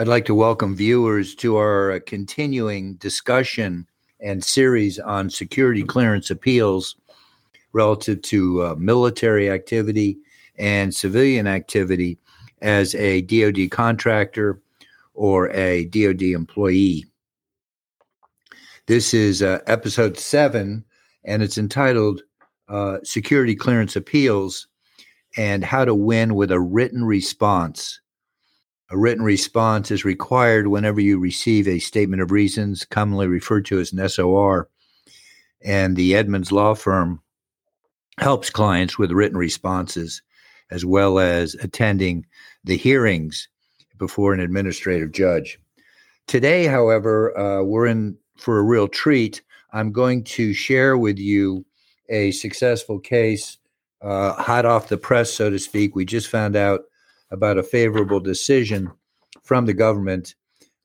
I'd like to welcome viewers to our uh, continuing discussion and series on security clearance appeals relative to uh, military activity and civilian activity as a DoD contractor or a DoD employee. This is uh, episode seven, and it's entitled uh, Security Clearance Appeals and How to Win with a Written Response a written response is required whenever you receive a statement of reasons, commonly referred to as an SOR. And the Edmonds Law Firm helps clients with written responses as well as attending the hearings before an administrative judge. Today, however, uh, we're in for a real treat. I'm going to share with you a successful case, uh, hot off the press, so to speak. We just found out about a favorable decision from the government,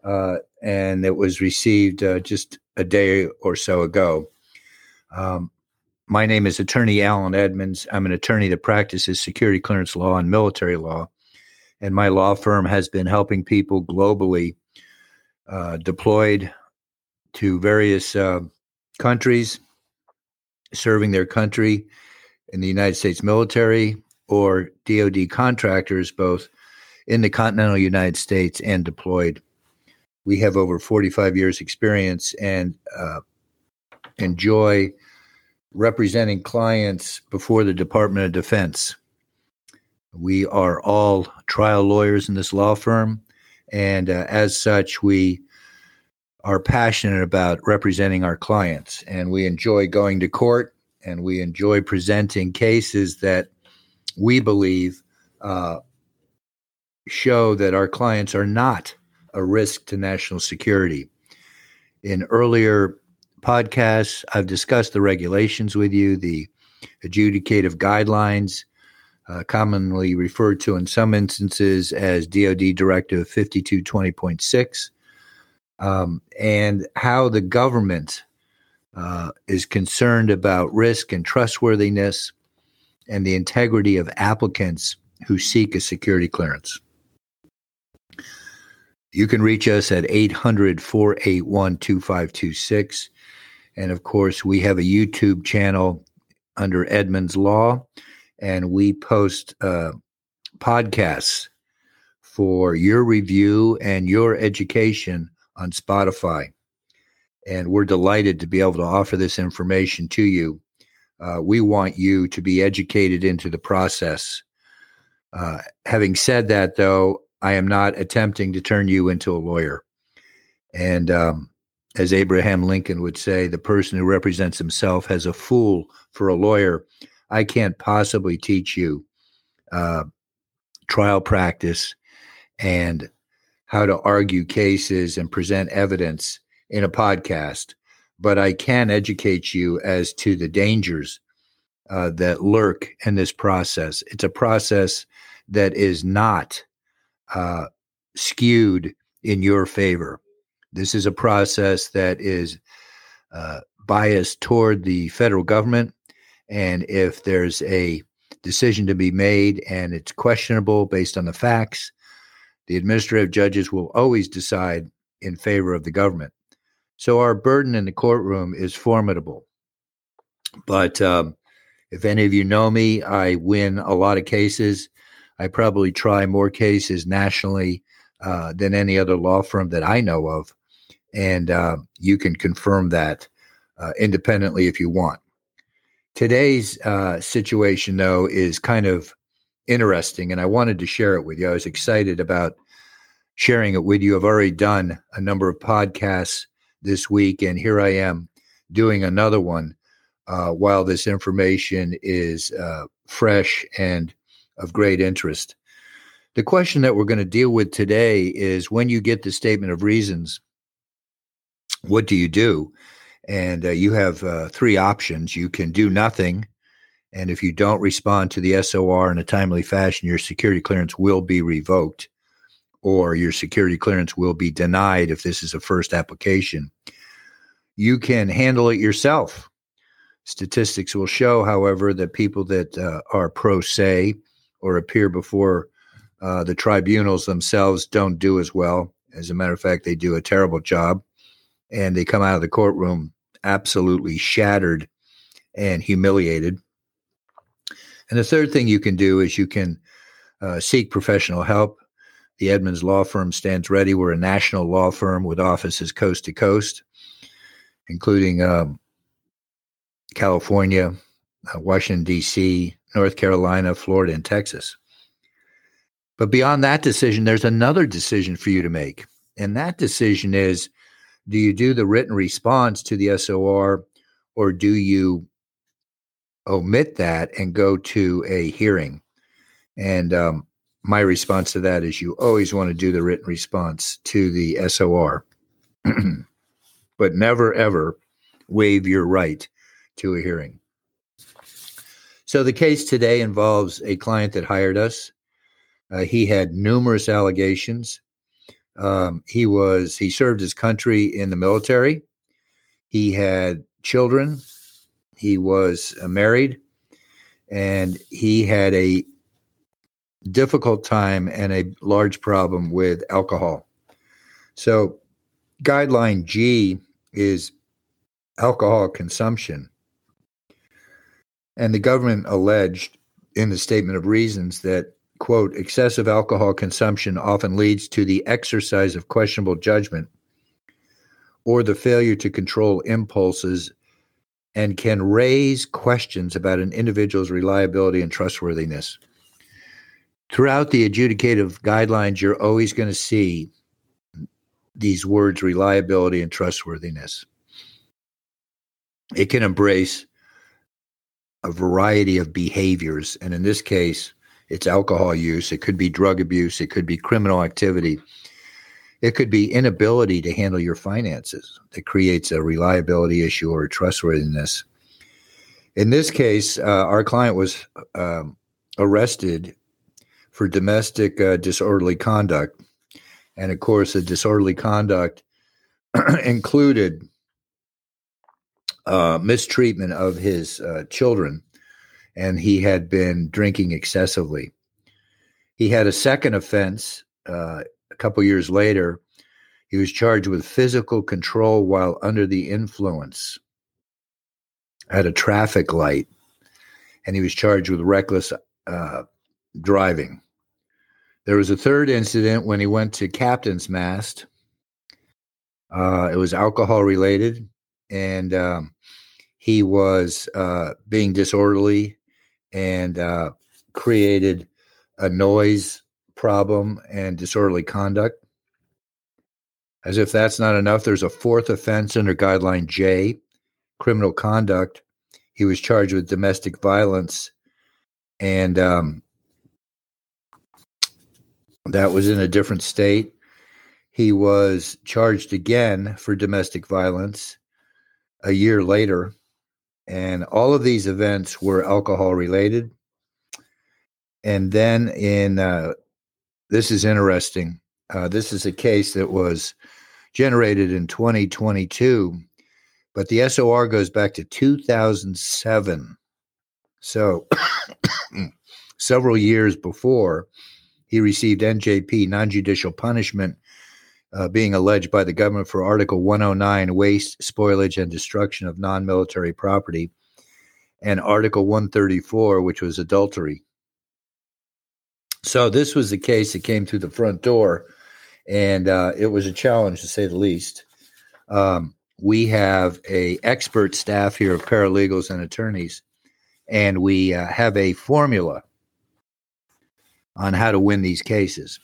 uh, and it was received uh, just a day or so ago. Um, my name is Attorney Alan Edmonds. I'm an attorney that practices security clearance law and military law, and my law firm has been helping people globally uh, deployed to various uh, countries, serving their country in the United States military, or DoD contractors, both in the continental United States and deployed. We have over 45 years' experience and uh, enjoy representing clients before the Department of Defense. We are all trial lawyers in this law firm, and uh, as such, we are passionate about representing our clients, and we enjoy going to court, and we enjoy presenting cases that we believe uh, show that our clients are not a risk to national security. In earlier podcasts, I've discussed the regulations with you, the adjudicative guidelines, uh, commonly referred to in some instances as DoD Directive 5220.6, um, and how the government uh, is concerned about risk and trustworthiness and the integrity of applicants who seek a security clearance. You can reach us at 800 481 2526. And of course, we have a YouTube channel under Edmonds Law, and we post uh, podcasts for your review and your education on Spotify. And we're delighted to be able to offer this information to you uh, we want you to be educated into the process. Uh, having said that, though, I am not attempting to turn you into a lawyer. And um, as Abraham Lincoln would say, the person who represents himself has a fool for a lawyer. I can't possibly teach you uh, trial practice and how to argue cases and present evidence in a podcast but I can educate you as to the dangers uh, that lurk in this process. It's a process that is not uh, skewed in your favor. This is a process that is uh, biased toward the federal government. And if there's a decision to be made and it's questionable based on the facts, the administrative judges will always decide in favor of the government. So our burden in the courtroom is formidable. But um, if any of you know me, I win a lot of cases. I probably try more cases nationally uh, than any other law firm that I know of. And uh, you can confirm that uh, independently if you want. Today's uh, situation, though, is kind of interesting, and I wanted to share it with you. I was excited about sharing it with you. I've already done a number of podcasts this week, and here I am doing another one uh, while this information is uh, fresh and of great interest. The question that we're going to deal with today is when you get the statement of reasons, what do you do? And uh, you have uh, three options. You can do nothing. And if you don't respond to the SOR in a timely fashion, your security clearance will be revoked or your security clearance will be denied if this is a first application. You can handle it yourself. Statistics will show, however, that people that uh, are pro se or appear before uh, the tribunals themselves don't do as well As a matter of fact, they do a terrible job and they come out of the courtroom absolutely shattered and humiliated. And the third thing you can do is you can uh, seek professional help. The Edmonds Law Firm stands ready. We're a national law firm with offices coast to coast, including um, California, uh, Washington, D.C., North Carolina, Florida, and Texas. But beyond that decision, there's another decision for you to make. And that decision is do you do the written response to the SOR or do you omit that and go to a hearing? And um, my response to that is you always want to do the written response to the SOR, but never ever waive your right to a hearing. So the case today involves a client that hired us. Uh, he had numerous allegations. Um, he was he served his country in the military. He had children. He was uh, married, and he had a difficult time and a large problem with alcohol. So, guideline G is alcohol consumption. And the government alleged in the statement of reasons that, quote, excessive alcohol consumption often leads to the exercise of questionable judgment or the failure to control impulses and can raise questions about an individual's reliability and trustworthiness. Throughout the adjudicative guidelines, you're always going to see these words reliability and trustworthiness. It can embrace a variety of behaviors. And in this case, it's alcohol use, it could be drug abuse, it could be criminal activity, it could be inability to handle your finances that creates a reliability issue or a trustworthiness. In this case, uh, our client was um, arrested for domestic uh, disorderly conduct. And of course, the disorderly conduct included uh, mistreatment of his uh, children, and he had been drinking excessively. He had a second offense uh, a couple years later. He was charged with physical control while under the influence at a traffic light, and he was charged with reckless uh, driving. There was a third incident when he went to captain's mast. Uh, it was alcohol related, and um, he was uh, being disorderly and uh, created a noise problem and disorderly conduct. As if that's not enough, there's a fourth offense under Guideline J, criminal conduct. He was charged with domestic violence, and um, that was in a different state. He was charged again for domestic violence a year later and all of these events were alcohol related. And then in uh, this is interesting. Uh, this is a case that was generated in 2022, but the SOR goes back to 2007. So several years before he received NJP, non judicial punishment, uh, being alleged by the government for Article 109, waste, spoilage, and destruction of non military property, and Article 134, which was adultery. So this was the case that came through the front door, and uh, it was a challenge to say the least. Um, we have a expert staff here of paralegals and attorneys, and we uh, have a formula on how to win these cases.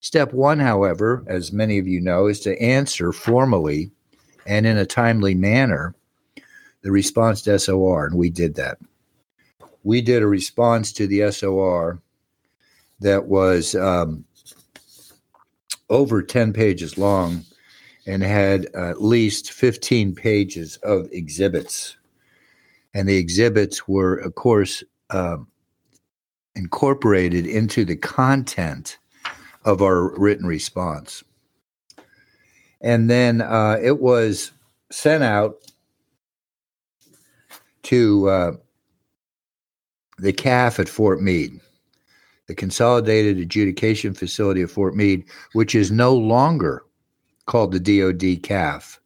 Step one, however, as many of you know, is to answer formally and in a timely manner the response to SOR, and we did that. We did a response to the SOR that was um, over 10 pages long and had at least 15 pages of exhibits. And the exhibits were, of course, um, incorporated into the content of our written response. And then uh, it was sent out to uh, the CAF at Fort Meade. the Consolidated Adjudication Facility of Fort Meade, which is no longer called the DoD CAF,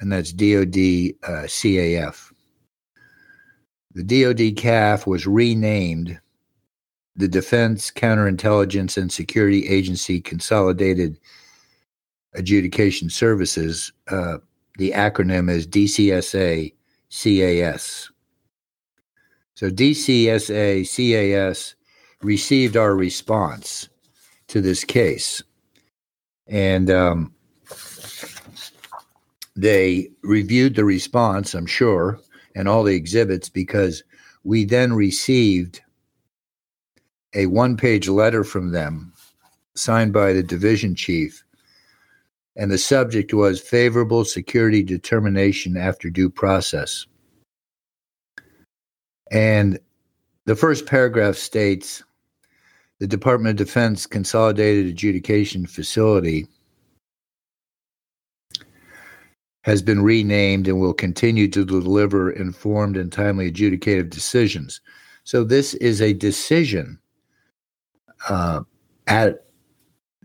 and that's DoD uh, CAF. The DoD CAF was renamed the Defense Counterintelligence and Security Agency Consolidated Adjudication Services. Uh, the acronym is DCSA CAS. So DCSA CAS received our response to this case. And um, they reviewed the response, I'm sure, and all the exhibits because we then received a one page letter from them signed by the division chief. And the subject was favorable security determination after due process. And the first paragraph states the Department of Defense Consolidated Adjudication Facility has been renamed and will continue to deliver informed and timely adjudicative decisions. So, this is a decision uh, at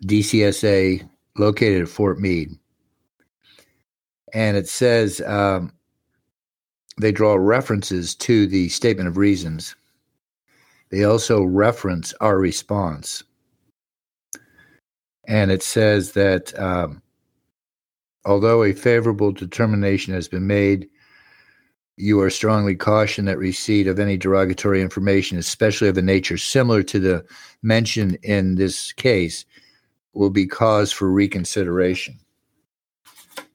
DCSA located at Fort Meade. And it says um, they draw references to the statement of reasons. They also reference our response. And it says that um, although a favorable determination has been made, you are strongly cautioned that receipt of any derogatory information, especially of a nature similar to the mentioned in this case, will be cause for reconsideration.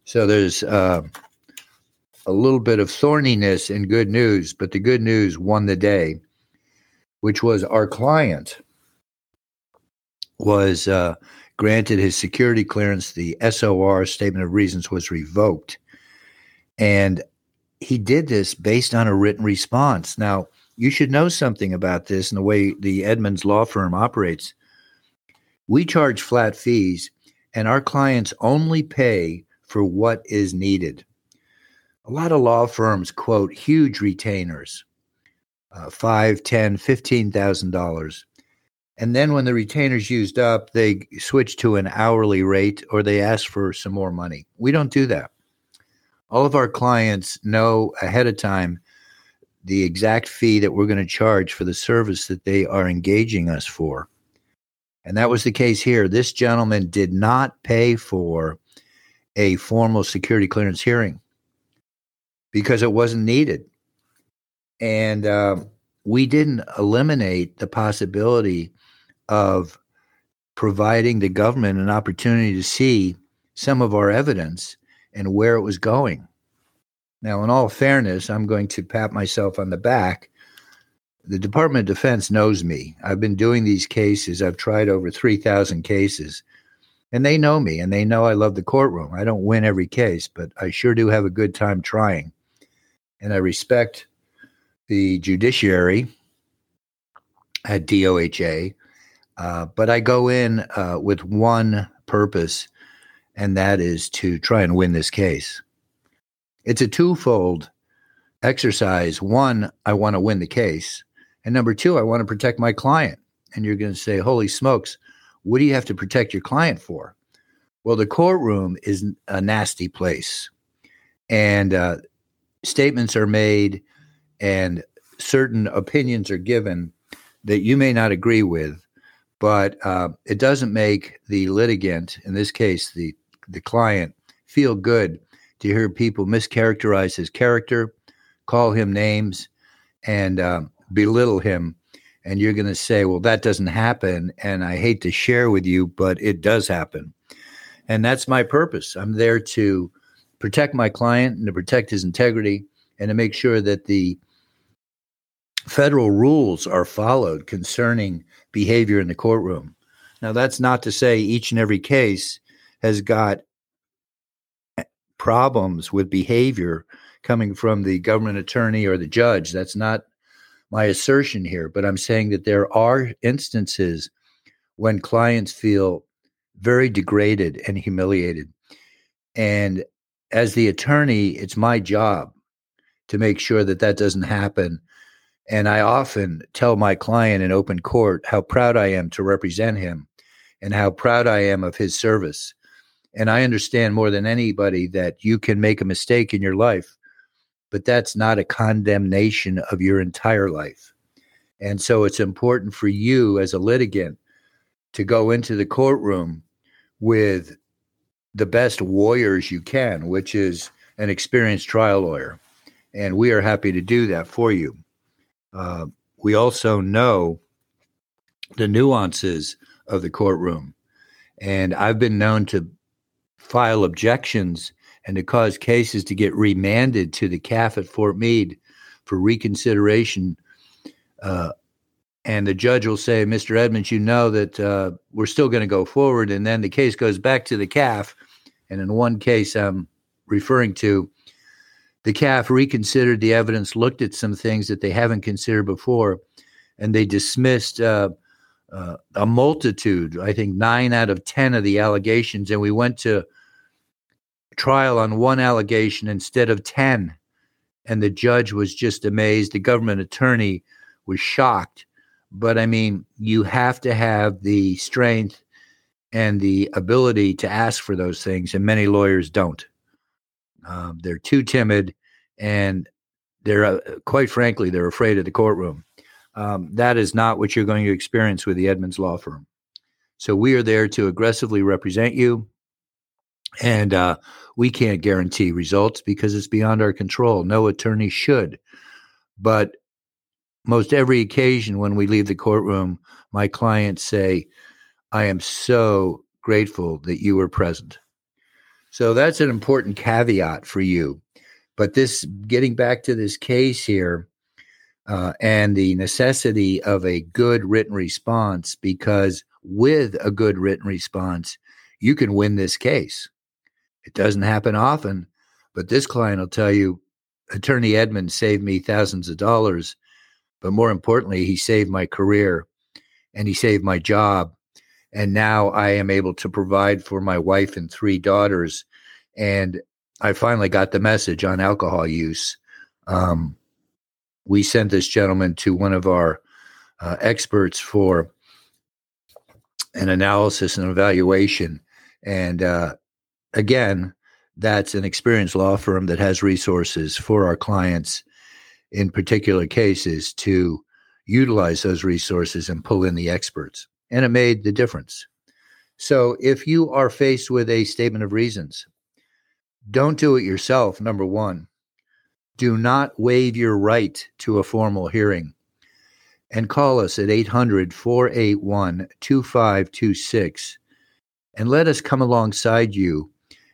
So there's uh, a little bit of thorniness in good news, but the good news won the day, which was our client was uh, granted his security clearance. The SOR statement of reasons was revoked. And he did this based on a written response. Now, you should know something about this and the way the Edmonds law firm operates. We charge flat fees, and our clients only pay for what is needed. A lot of law firms quote huge retainers, uh, five, ten, fifteen thousand dollars, and then when the retainer's used up, they switch to an hourly rate or they ask for some more money. We don't do that. All of our clients know ahead of time the exact fee that we're going to charge for the service that they are engaging us for. And that was the case here. This gentleman did not pay for a formal security clearance hearing because it wasn't needed. And uh, we didn't eliminate the possibility of providing the government an opportunity to see some of our evidence and where it was going. Now, in all fairness, I'm going to pat myself on the back. The Department of Defense knows me. I've been doing these cases, I've tried over 3,000 cases, and they know me and they know I love the courtroom. I don't win every case, but I sure do have a good time trying. And I respect the judiciary at DOHA uh, but I go in uh, with one purpose, and that is to try and win this case. It's a twofold exercise. One, I want to win the case. And number two, I want to protect my client. And you're going to say, holy smokes, what do you have to protect your client for? Well, the courtroom is a nasty place. And uh, statements are made and certain opinions are given that you may not agree with but uh, it doesn't make the litigant, in this case, the the client, feel good to hear people mischaracterize his character, call him names, and uh, belittle him. And you're going to say, well, that doesn't happen. And I hate to share with you, but it does happen. And that's my purpose. I'm there to protect my client and to protect his integrity and to make sure that the federal rules are followed concerning behavior in the courtroom. Now, that's not to say each and every case has got problems with behavior coming from the government attorney or the judge. That's not my assertion here, but I'm saying that there are instances when clients feel very degraded and humiliated. And as the attorney, it's my job to make sure that that doesn't happen And I often tell my client in open court how proud I am to represent him and how proud I am of his service. And I understand more than anybody that you can make a mistake in your life, but that's not a condemnation of your entire life. And so it's important for you as a litigant to go into the courtroom with the best warriors you can, which is an experienced trial lawyer. And we are happy to do that for you. Uh, we also know the nuances of the courtroom. And I've been known to file objections and to cause cases to get remanded to the CAF at Fort Meade for reconsideration. Uh, and the judge will say, Mr. Edmonds, you know that uh, we're still going to go forward. And then the case goes back to the CAF. And in one case I'm referring to, the CAF reconsidered the evidence, looked at some things that they haven't considered before, and they dismissed uh, uh, a multitude, I think nine out of 10 of the allegations. And we went to trial on one allegation instead of 10. And the judge was just amazed. The government attorney was shocked. But I mean, you have to have the strength and the ability to ask for those things, and many lawyers don't. Um, they're too timid, and they're uh, quite frankly they're afraid of the courtroom. Um, that is not what you're going to experience with the Edmonds Law Firm. So we are there to aggressively represent you, and uh, we can't guarantee results because it's beyond our control. No attorney should, but most every occasion when we leave the courtroom, my clients say, "I am so grateful that you were present." So that's an important caveat for you. But this, getting back to this case here, uh, and the necessity of a good written response, because with a good written response, you can win this case. It doesn't happen often, but this client will tell you Attorney Edmond saved me thousands of dollars, but more importantly, he saved my career and he saved my job and now I am able to provide for my wife and three daughters. And I finally got the message on alcohol use. Um, we sent this gentleman to one of our uh, experts for an analysis and evaluation. And uh, again, that's an experienced law firm that has resources for our clients in particular cases to utilize those resources and pull in the experts and it made the difference. So if you are faced with a statement of reasons, don't do it yourself, number one. Do not waive your right to a formal hearing. And call us at 800 481 2526 and let us come alongside you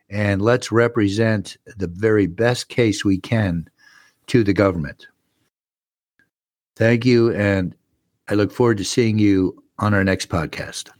and let's represent the very best case we can to the government. Thank you. And I look forward to seeing you on our next podcast.